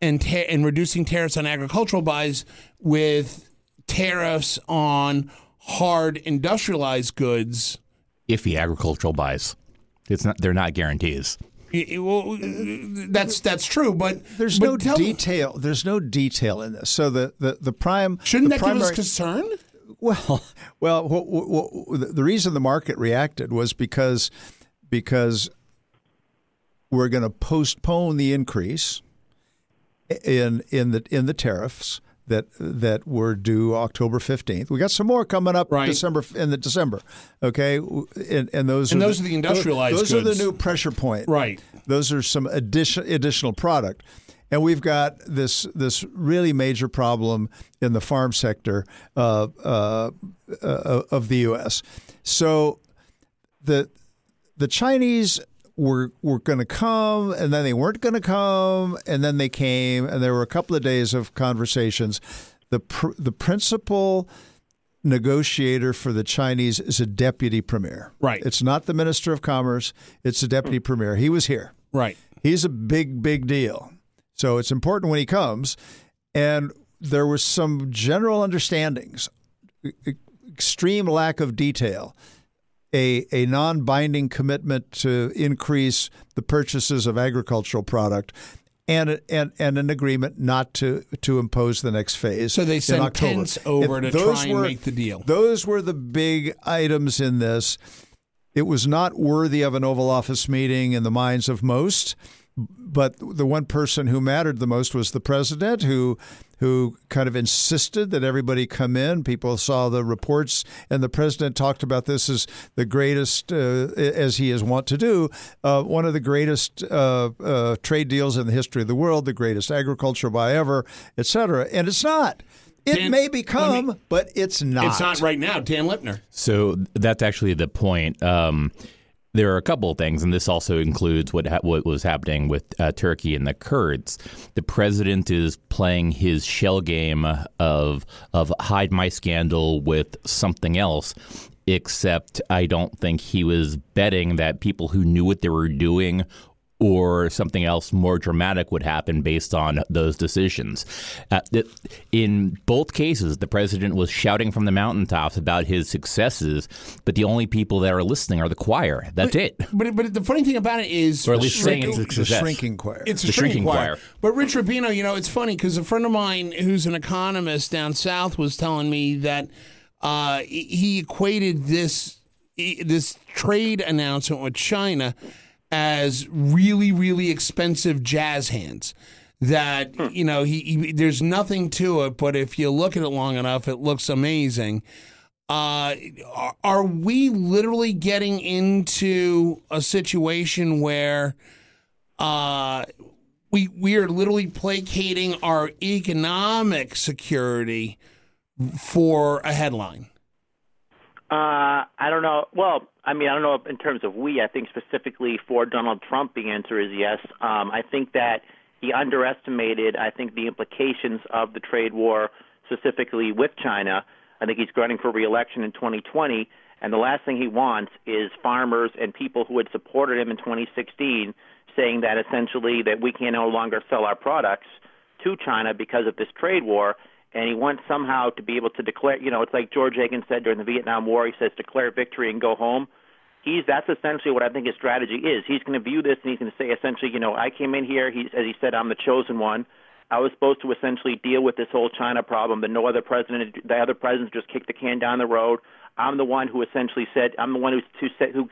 and ta- and reducing tariffs on agricultural buys with tariffs on hard industrialized goods. Iffy agricultural buys. It's not. They're not guarantees. Well, uh, that's that's true, but There's but no tell detail. There's no detail in this. So the the, the prime Shouldn't the that give us concern? Well, well, wh- wh- the the reason the market reacted was because because we're going to postpone the increase in in the in the tariffs that that were due October 15th. We got some more coming up Right. December in the December, okay? And, and those And are those are the industrialized Those are goods. the new pressure point. Right. Those are some addition, additional product. And we've got this this really major problem in the farm sector uh, uh, uh, of the U.S. So the the Chinese were were going to come, and then they weren't going to come, and then they came, and there were a couple of days of conversations. The pr- the principal negotiator for the Chinese is a deputy premier. Right. It's not the minister of commerce. It's the deputy hmm. premier. He was here. Right. He's a big, big deal. So it's important when he comes. And there was some general understandings, extreme lack of detail, a, a non binding commitment to increase the purchases of agricultural product. And, and and an agreement not to to impose the next phase. So they sent October. Pence over If to try and were- make the deal. Those were the big items in this. It was not worthy of an Oval Office meeting in the minds of most, but the one person who mattered the most was the president, who who kind of insisted that everybody come in. People saw the reports, and the president talked about this as the greatest, uh, as he is wont to do, uh, one of the greatest uh, uh, trade deals in the history of the world, the greatest agriculture buy ever, et cetera. And it's not. It Dan, may become, me- but it's not. It's not right now. Dan Lipner. So that's actually the point. Um, there are a couple of things, and this also includes what ha- what was happening with uh, Turkey and the Kurds. The president is playing his shell game of of hide my scandal with something else. Except, I don't think he was betting that people who knew what they were doing or something else more dramatic would happen based on those decisions. Uh, in both cases, the president was shouting from the mountaintops about his successes, but the only people that are listening are the choir. That's it. But but the funny thing about it is, Or at least saying it's a the shrinking choir. It's a The shrinking, shrinking choir. choir. But Rich Rubino, you know, it's funny because a friend of mine who's an economist down south was telling me that uh, he- he equated this this trade announcement with China as really really expensive jazz hands. That you know, he, he there's nothing to it, but if you look at it long enough, it looks amazing. Uh, are, are we literally getting into a situation where uh, we we are literally placating our economic security for a headline? Uh, I don't know. Well, I mean, I don't know in terms of we. I think specifically for Donald Trump, the answer is yes. Um, I think that he underestimated. I think the implications of the trade war, specifically with China. I think he's running for reelection in 2020, and the last thing he wants is farmers and people who had supported him in 2016 saying that essentially that we can no longer sell our products to China because of this trade war and he wants somehow to be able to declare. You know, it's like George Aiken said during the Vietnam War. He says, "Declare victory and go home." He's that's essentially what I think his strategy is. He's going to view this and he's going to say essentially, you know, I came in here. He, as he said, I'm the chosen one. I was supposed to essentially deal with this whole China problem, but no other president, the other presidents just kicked the can down the road. I'm the one who essentially said, I'm the one who, who said, who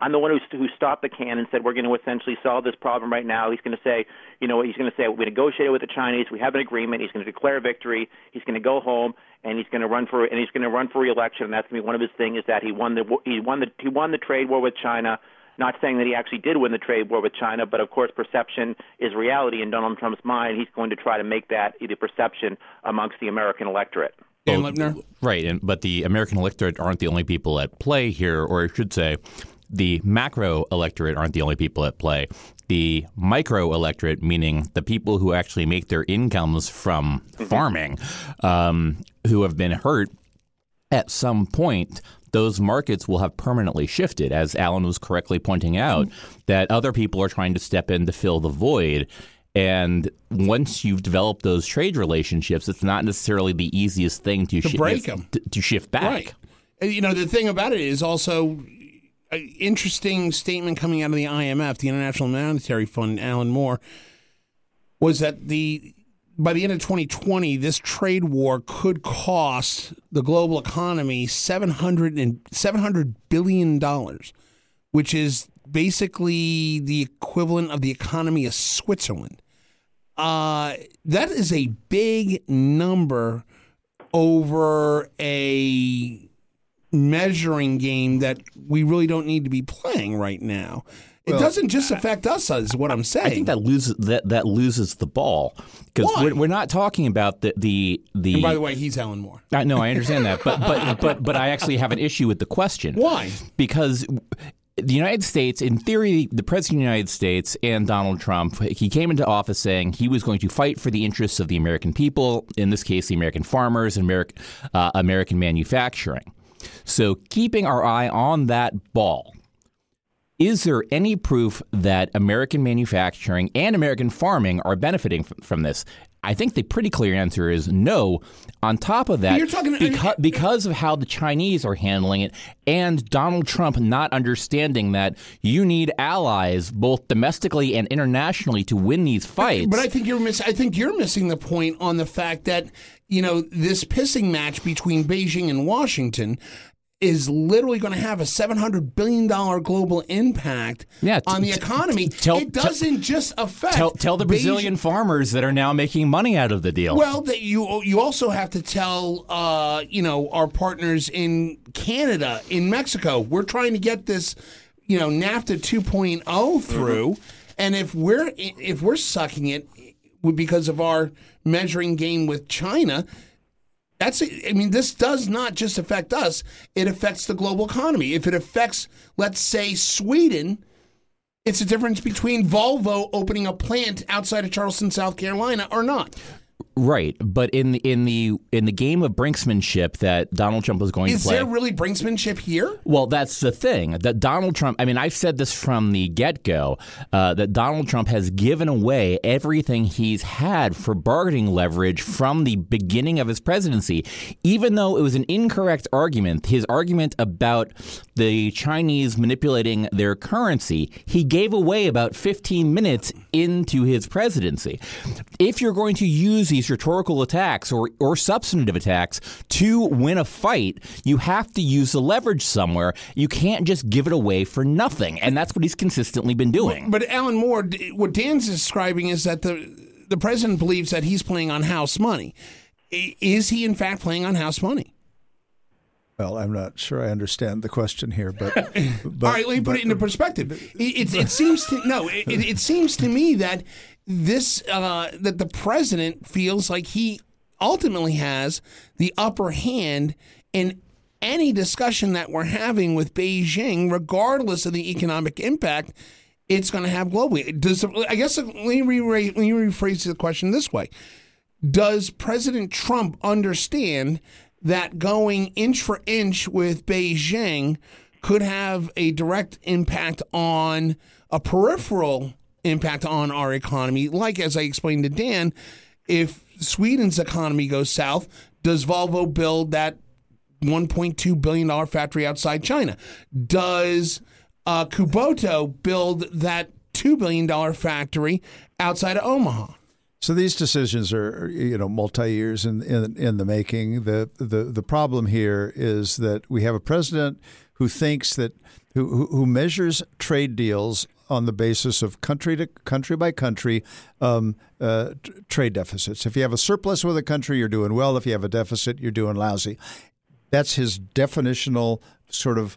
I'm the one who, who stopped the can and said we're going to essentially solve this problem right now. He's going to say, you know, he's going to say we negotiated with the Chinese, we have an agreement. He's going to declare victory. He's going to go home and he's going to run for and he's going to run for re-election. And that's going to be one of his things is that he won the he won the he won the trade war with China. Not saying that he actually did win the trade war with China, but of course, perception is reality in Donald Trump's mind. He's going to try to make that the perception amongst the American electorate. Dan Lipner? Right, and but the American electorate aren't the only people at play here, or I should say, the macro electorate aren't the only people at play. The micro electorate, meaning the people who actually make their incomes from farming, um, who have been hurt at some point, those markets will have permanently shifted, as Alan was correctly pointing out, that other people are trying to step in to fill the void. And once you've developed those trade relationships, it's not necessarily the easiest thing to, shi- break 'em. to, to shift back. Right. You know, the thing about it is also interesting statement coming out of the IMF, the International Monetary Fund, Alan Moore, was that the by the end of 2020, this trade war could cost the global economy 700 and 700 billion dollars, which is basically the equivalent of the economy of Switzerland. Uh, that is a big number over a measuring game that we really don't need to be playing right now. It doesn't just affect us, is what I'm saying. I think that loses that, that loses the ball because we're, we're not talking about the the the. And by the way, he's Alan Moore. I, no, I understand that, but but but but I actually have an issue with the question. Why? Because the United States, in theory, the President of the United States and Donald Trump, he came into office saying he was going to fight for the interests of the American people, in this case, the American farmers and American, uh, American manufacturing. So, keeping our eye on that ball, is there any proof that American manufacturing and American farming are benefiting from, this? I think the pretty clear answer is no. On top of that, because, because of how the Chinese are handling it and Donald Trump not understanding that you need allies both domestically and internationally to win these fights. But I think you're miss. I think you're missing the point on the fact that you know this pissing match between Beijing and Washington is literally going to have a seven hundred billion dollar global impact Yeah, t- on the t- economy. tell- it doesn't just affect tell, tell the Beijing- Brazilian farmers that are now making money out of the deal. Well, that you you also have to tell uh, you know our partners in Canada, in Mexico, we're trying to get this you know NAFTA 2.0 through, and if we're if we're sucking it because of our measuring game with China. That's I mean this does not just affect us. It affects the global economy. If it affects let's say Sweden it's a difference between Volvo opening a plant outside of Charleston South Carolina or not right, but in the in the in the game of brinksmanship that Donald Trump was going Is to play. Is there really brinksmanship here? Well, that's the thing that Donald Trump. I mean, I've said this from the get go uh, that Donald Trump has given away everything he's had for bargaining leverage from the beginning of his presidency. Even though it was an incorrect argument, his argument about the Chinese manipulating their currency, he gave away about 15 minutes into his presidency. If you're going to use these rhetorical attacks or, or substantive attacks to win a fight, you have to use the leverage somewhere. You can't just give it away for nothing. And that's what he's consistently been doing. But Alan Moore, what Dan's describing is that the the president believes that he's playing on house money. Is he in fact playing on house money? Well, I'm not sure I understand the question here, but, but All right, let me put but- it into perspective. It, it, it seems to no, it, it it seems to me that this uh, that the president feels like he ultimately has the upper hand in any discussion that we're having with Beijing, regardless of the economic impact it's going to have globally. Does I guess let me, re- let me rephrase the question this way: Does President Trump understand that going inch for inch with Beijing could have a direct impact on a peripheral impact on our economy? Like, as I explained to Dan, if Sweden's economy goes south, does Volvo build that $1.2 billion factory outside China? Does uh, Kubota build that $2 billion factory outside of Omaha? So these decisions are, you know, multi years in, in in the making. The, the the problem here is that we have a president who thinks that who who- measures trade deals on the basis of country to country by country um, uh, t- trade deficits. If you have a surplus with a country, you're doing well. If you have a deficit, you're doing lousy. That's his definitional sort of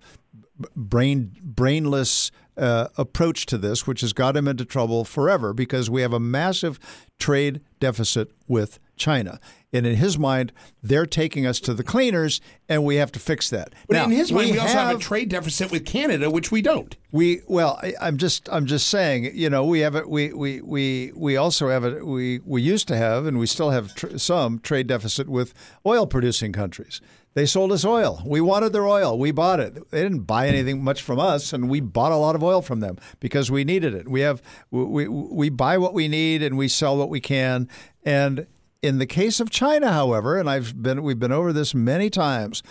brain brainless uh, approach to this, which has got him into trouble forever because we have a massive trade deficit with China. And in his mind, they're taking us to the cleaners, and we have to fix that. But Now, in his mind, we, also have, have a trade deficit with Canada, which we don't. we well, I, I'm just I'm just saying, you know, we have it. We we we we also have it. We we used to have, and we still have tr- some trade deficit with oil producing countries. They sold us oil. We wanted their oil. We bought it. They didn't buy anything much from us, and we bought a lot of oil from them because we needed it. We have we we, buy what we need and we sell what we can. And in the case of China, however, and I've been we've been over this many times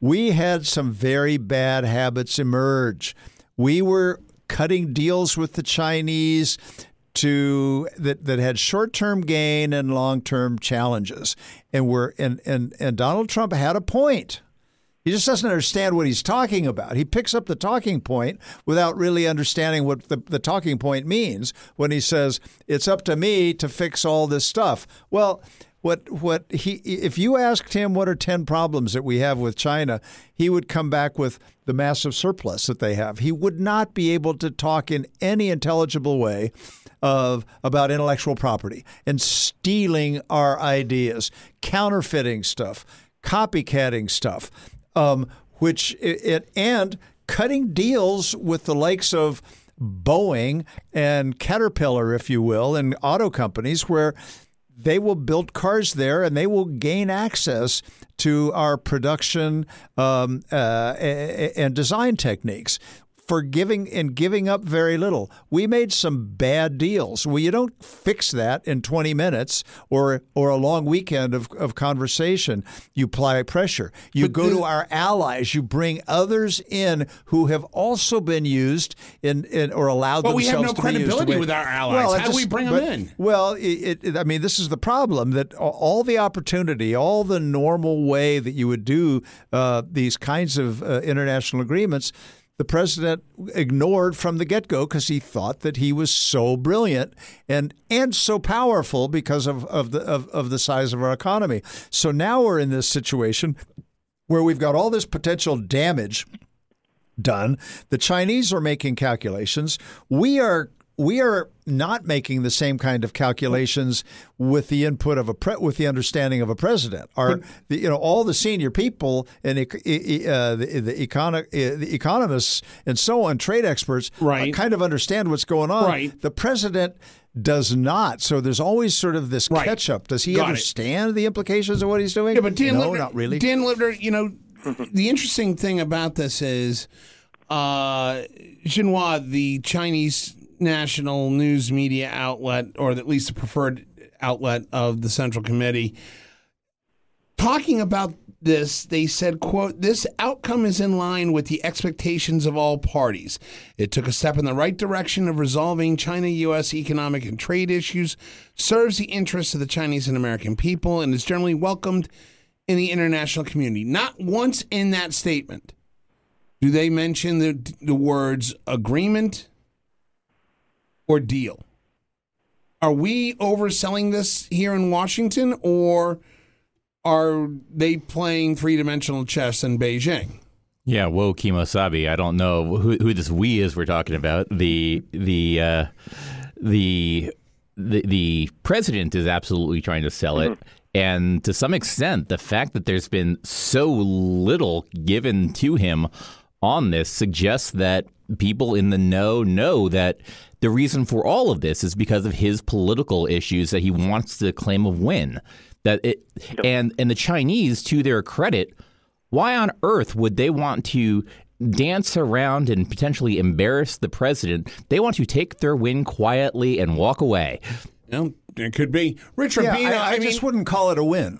we had some very bad habits emerge. We were cutting deals with the Chinese to that, that had short-term gain and long-term challenges. And we're and, and and Donald Trump had a point. He just doesn't understand what he's talking about. He picks up the talking point without really understanding what the, the talking point means when he says, It's up to me to fix all this stuff. Well, what what he if you asked him what are 10 problems that we have with China, he would come back with the massive surplus that they have. He would not be able to talk in any intelligible way of about intellectual property and stealing our ideas, counterfeiting stuff, copycatting stuff, um, which it, it and cutting deals with the likes of Boeing and Caterpillar, if you will, and auto companies where they will build cars there and they will gain access to our production um, uh, and design techniques for giving and giving up very little. We made some bad deals. Well, you don't fix that in 20 minutes or or a long weekend of, of conversation. You apply pressure. You go to our allies. You bring others in who have also been used in, in or allowed But we have themselves no to be used credibility with our allies. Well, How do we bring but- in? Well, it, it, I mean, this is the problem that all the opportunity, all the normal way that you would do uh, these kinds of uh, international agreements, the president ignored from the get-go because he thought that he was so brilliant and and so powerful because of of the of, of the size of our economy. So now we're in this situation where we've got all this potential damage done. The Chinese are making calculations. We are we are not making the same kind of calculations with the input of a pre- with the understanding of a president. Our the, you know all the senior people and ec- e- uh, the the, econo- uh, the economists and so on, trade experts, uh, Right. kind of understand what's going on. Right. The president does not. So there's always sort of this Right. catch up. Does he Got it. understand the implications of what he's doing? Yeah, but Dan no, Lipner, not really. Dan Lipner, you know, the interesting thing about this is uh, Xinhua, the Chinese national news media outlet, or at least the preferred outlet of the Central Committee, talking about this, they said, quote, this outcome is in line with the expectations of all parties. It took a step in the right direction of resolving China US economic and trade issues, serves the interests of the Chinese and American people, and is generally welcomed in the international community. Not once in that statement do they mention the, the words agreement or deal. Are we overselling this here in Washington, or are they playing three dimensional chess in Beijing? Yeah, whoa, Kemosabe. I don't know who, who this we is we're talking about. The the uh, the the the president is absolutely trying to sell it. And to some extent, the fact that there's been so little given to him on this suggests that people in the know know that the reason for all of this is because of his political issues that he wants to claim a win. That it and and the Chinese, to their credit, why on earth would they want to dance around and potentially embarrass the president? They want to take their win quietly and walk away. You know, it could be Richard Yeah, Rubino. I, I mean, just wouldn't call it a win.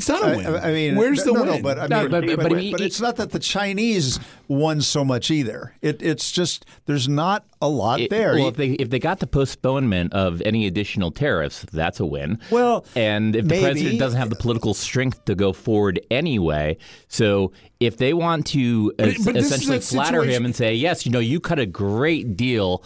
It's not a win. I, I mean, where's the no, win? No, but I No, mean, but- but- but, but but it's not that the Chinese won so much either. It, it's just there's not a lot It- there. Well, if they if they got the postponement of any additional tariffs, that's a win. Well, and if the maybe. president doesn't have the political strength to go forward anyway, so if they want to But- es- but essentially flatter him and say, yes, you know, you cut a great deal.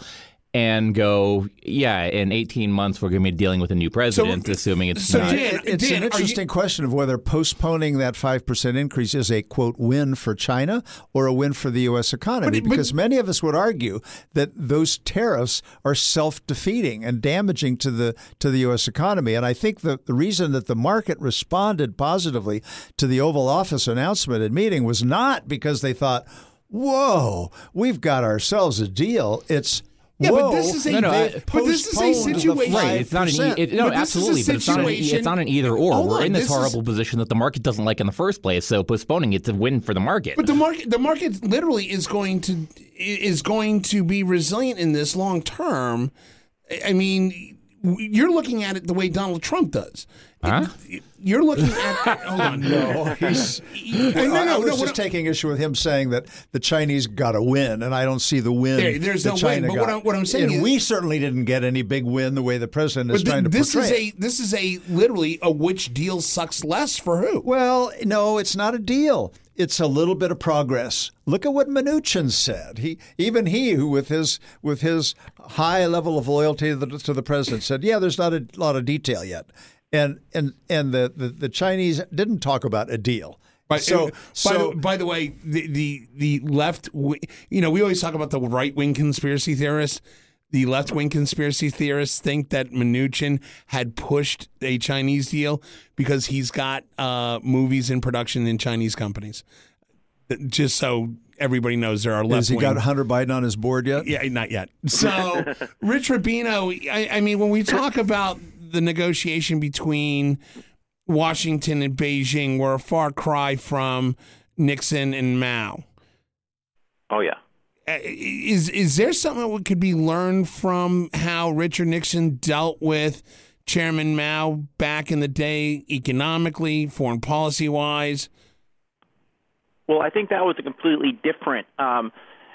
And go, yeah. In eighteen months, we're going to be dealing with a new president, assuming it's so not. Dan- it's Dan, an are you- interesting question of whether postponing that 5% increase is a quote win for China or a win for the U.S. economy. But- but- because many of us would argue that those tariffs are self defeating and damaging to the to the U.S. economy. And I think the, the reason that the market responded positively to the Oval Office announcement and meeting was not because they thought, whoa, we've got ourselves a deal. It's Yeah, but this is a- No, no, I- but this is a situation- Right, it's not an e- it, no, But is absolutely, but it's not, an, it's not an either or. Hold We're on, in this, this is- horrible position that the market doesn't like in the first place. So postponing it's a win for the market. But the market, the market literally is going to is going to be resilient in this long term. I mean, you're looking at it the way Donald Trump does. Huh? You're looking at hold on. No, he's. no, I, no, I was what just I- taking issue with him saying that the Chinese got a win, and I don't see the win. There- there's that no win, but what got. I'm- what I'm saying and is- we certainly didn't get any big win the way the president is But trying to th- this is portray. it. a this is a literally a which deal sucks less for who. Well, no, it's not a deal. It's a little bit of progress. Look at what Mnuchin said. He, even he, who with his with his high level of loyalty to the, to the president, said, "Yeah, there's not a lot of detail yet." And and and the, the, the Chinese didn't talk about a deal. But so uh, by, so the, by the way, the the, the left, you know, we always talk about the right wing conspiracy theorists. The left wing conspiracy theorists think that Mnuchin had pushed a Chinese deal because he's got uh, movies in production in Chinese companies. Just so everybody knows, there are left. has he got Hunter Biden on his board yet? Yeah, not yet. So, Rich Rubino, I, I mean, when we talk about the negotiation between Washington and Beijing, we're a far cry from Nixon and Mao. Oh yeah. Uh, Is is there something that could be learned from how Richard Nixon dealt with Chairman Mao back in the day, economically, foreign policy wise? Well, I think that was a completely different. Um,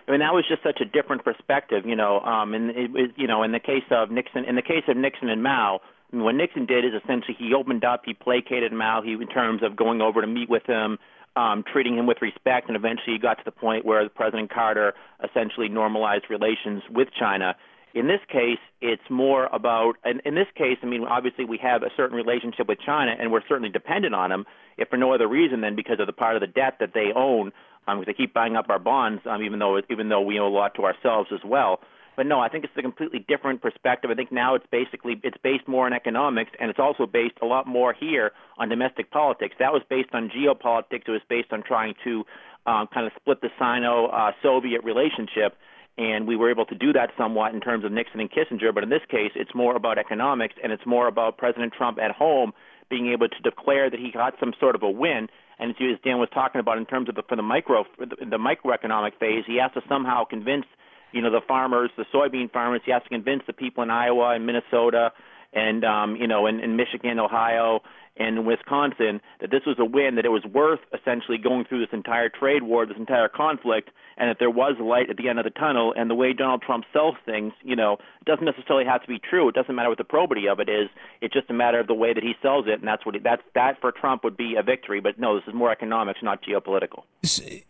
I mean, that was just such a different perspective, you know. Um, and it was, you know, in the case of Nixon, in the case of Nixon and Mao, I mean, what Nixon did is essentially he opened up, he placated Mao, he in terms of going over to meet with him, um, treating him with respect, and eventually he got to the point where President Carter essentially normalized relations with China. In this case, it's more about, and in this case, I mean, obviously we have a certain relationship with China, and we're certainly dependent on them, if for no other reason than because of the part of the debt that they own, um, because they keep buying up our bonds, um, even though even though we owe a lot to ourselves as well. But no, I think it's a completely different perspective. I think now it's basically it's based more on economics, and it's also based a lot more here on domestic politics. That was based on geopolitics. It was based on trying to um, kind of split the Sino-Soviet relationship and we were able to do that somewhat in terms of Nixon and Kissinger. But in this case, it's more about economics, and it's more about President Trump at home being able to declare that he got some sort of a win. And as as Dan was talking about, in terms of the, for the micro for the, the microeconomic phase, he has to somehow convince you know the farmers, the soybean farmers. He has to convince the people in Iowa and Minnesota and um, you know in, in Michigan, Ohio, and Wisconsin that this was a win, that it was worth essentially going through this entire trade war, this entire conflict, and that there was light at the end of the tunnel. And the way Donald Trump sells things, you know, doesn't necessarily have to be true. It doesn't matter what the probity of it is. It's just a matter of the way that he sells it, and that's what he, that's that for Trump would be a victory. But no, this is more economics, not geopolitical.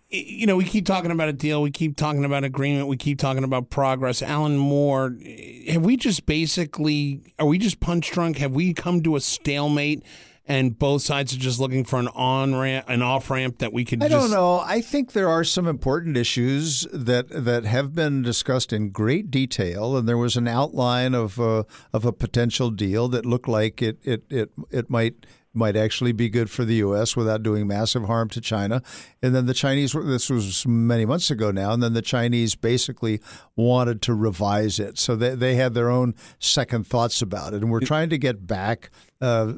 you know, we keep talking about a deal, we keep talking about agreement, we keep talking about progress. Alan Moore, have we just basically are we just punch drunk? Have we come to a stalemate and both sides are just looking for an on ramp, an off ramp that we could. I just, don't know. I think there are some important issues that that have been discussed in great detail, and there was an outline of uh, of a potential deal that looked like it it it, it might might actually be good for the U.S. without doing massive harm to China. And then the Chinese, this was many months ago now, and then the Chinese basically wanted to revise it. So they, they had their own second thoughts about it. And we're trying to get back uh,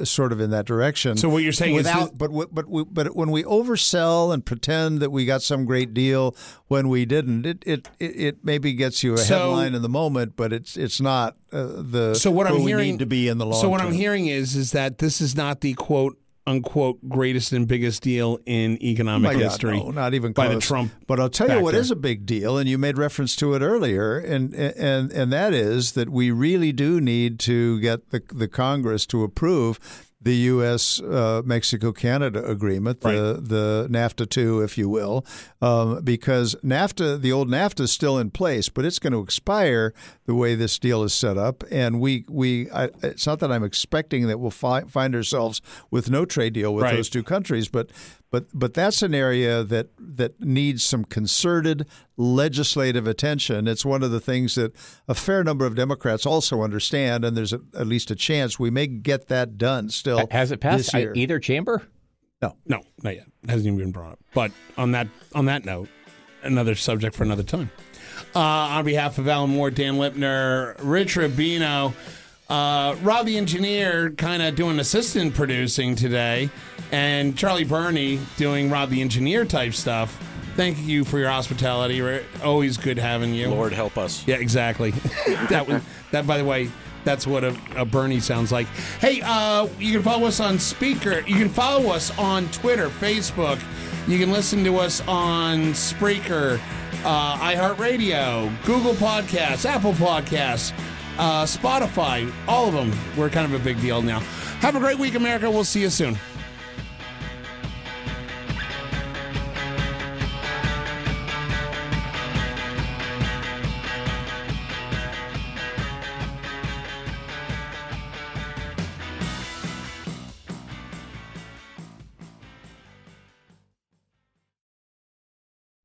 uh, sort of in that direction. So what you're saying without, is, that, but but we, but when we oversell and pretend that we got some great deal when we didn't, it it it maybe gets you a So- headline in the moment, but it's it's not uh, the so what I'm hearing to be in the long. So what term. I'm hearing is is that this is not the quote unquote greatest and biggest deal in economic God, history. no, not even by the Trump. But I'll tell you what factor. is a big deal, and you made reference to it earlier, and and and that is that we really do need to get the the Congress to approve the U.S. Uh, Mexico Canada agreement, the the NAFTA two, if you will, um, because NAFTA, the old NAFTA, is still in place, but it's going to expire the way this deal is set up, and we we I, it's not that I'm expecting that we'll fi- find ourselves with no trade deal with Right. those two countries, but but but that's an area that that needs some concerted legislative attention. It's one of the things that a fair number of Democrats also understand, and there's a, at least a chance we may get that done. Still, Has it passed this year. I- either chamber? No, no, not yet. Hasn't even been brought up. But on that on that note, another subject for another time. Uh, on behalf of Alan Moore, Dan Lipner, Rich Rubino, uh, Rob the engineer, kind of doing assistant producing today, and Charlie Burney doing Rob the engineer type stuff. Thank you for your hospitality. We're always good having you. Lord help us. Yeah, exactly. that was that. By the way, that's what a, a Bernie sounds like. Hey, uh, you can follow us on Spreaker. You can follow us on Twitter, Facebook. You can listen to us on Spreaker, uh, iHeartRadio, Google Podcasts, Apple Podcasts, uh, Spotify. All of them. We're kind of a big deal now. Have a great week, America. We'll see you soon.